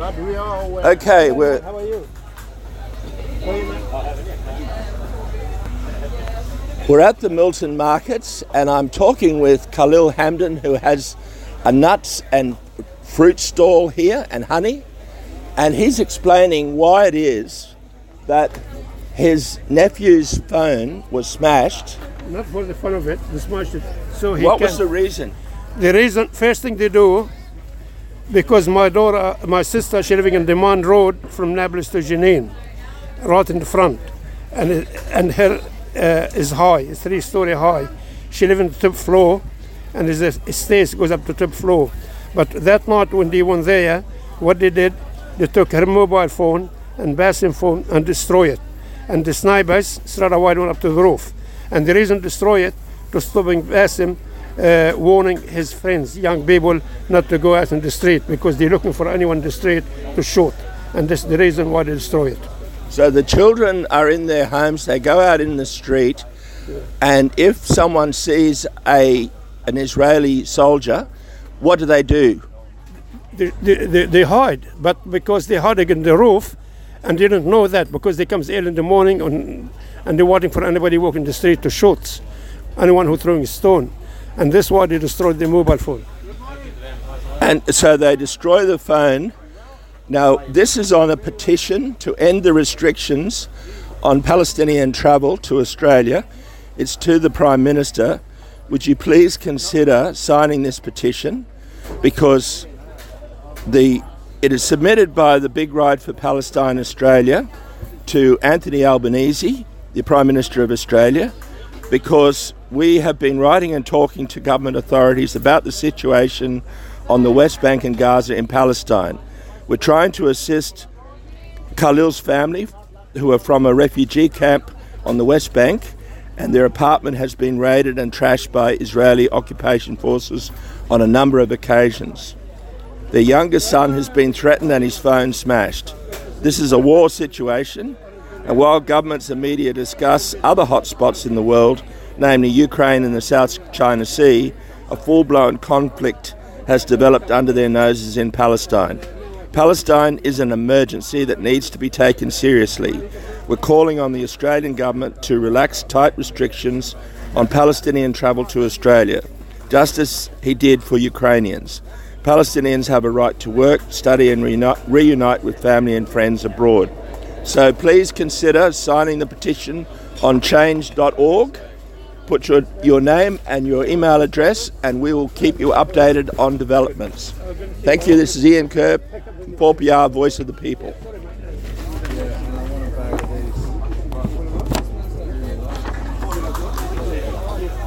But we are aware. Okay, we're How are you? How are you, man? We're at the Milton markets and I'm talking with Khalil Hamdan who has a nuts and fruit stall here and honey and he's explaining why it is that his nephew's phone was smashed. Not for the fun of it. They smashed it. So he What can. was the reason? The reason, first thing they do, because my daughter, my sister, she living in Demand Road from Nablus to Jenin, right in the front, and and her uh, is high, it's three story high. She live in the top floor, and there's a stairs goes up to top floor. But that night when they went there, what they did, they took her mobile phone and bathroom phone and destroy it. And the snipers straight away went up to the roof. And the reason destroy it to stopping Basim uh, warning his friends, young people, not to go out in the street because they're looking for anyone in the street to shoot. And that's the reason why they destroy it. So the children are in their homes, they go out in the street and if someone sees a an Israeli soldier, what do they do? They, they, they, hide, but because they hide in the roof and they don't know that because they comes early in the morning on, and they're waiting for anybody walking the street to shoot anyone who throwing a stone. And that's why they destroyed the mobile phone. And so they destroy the phone. Now, this is on a petition to end the restrictions on Palestinian travel to Australia. It's to the Prime Minister. Would you please consider signing this petition? Because the it is submitted by the Big Ride for Palestine Australia to Anthony Albanese, the Prime Minister of Australia, because we have been writing and talking to government authorities about the situation on the West Bank and Gaza in Palestine. We're trying to assist Khalil's family, who are from a refugee camp on the West Bank, and their apartment has been raided and trashed by Israeli occupation forces on a number of occasions. Their youngest son has been threatened and his phone smashed. This is a war situation, and while governments and media discuss other hotspots in the world, namely Ukraine and the South China Sea, a full blown conflict has developed under their noses in Palestine. Palestine is an emergency that needs to be taken seriously. We're calling on the Australian government to relax tight restrictions on Palestinian travel to Australia, just as he did for Ukrainians. Palestinians have a right to work, study, and reunite, reunite with family and friends abroad. So please consider signing the petition on change.org. Put your, your name and your email address, and we will keep you updated on developments. Thank you. This is Ian Kerr, 4PR Voice of the People.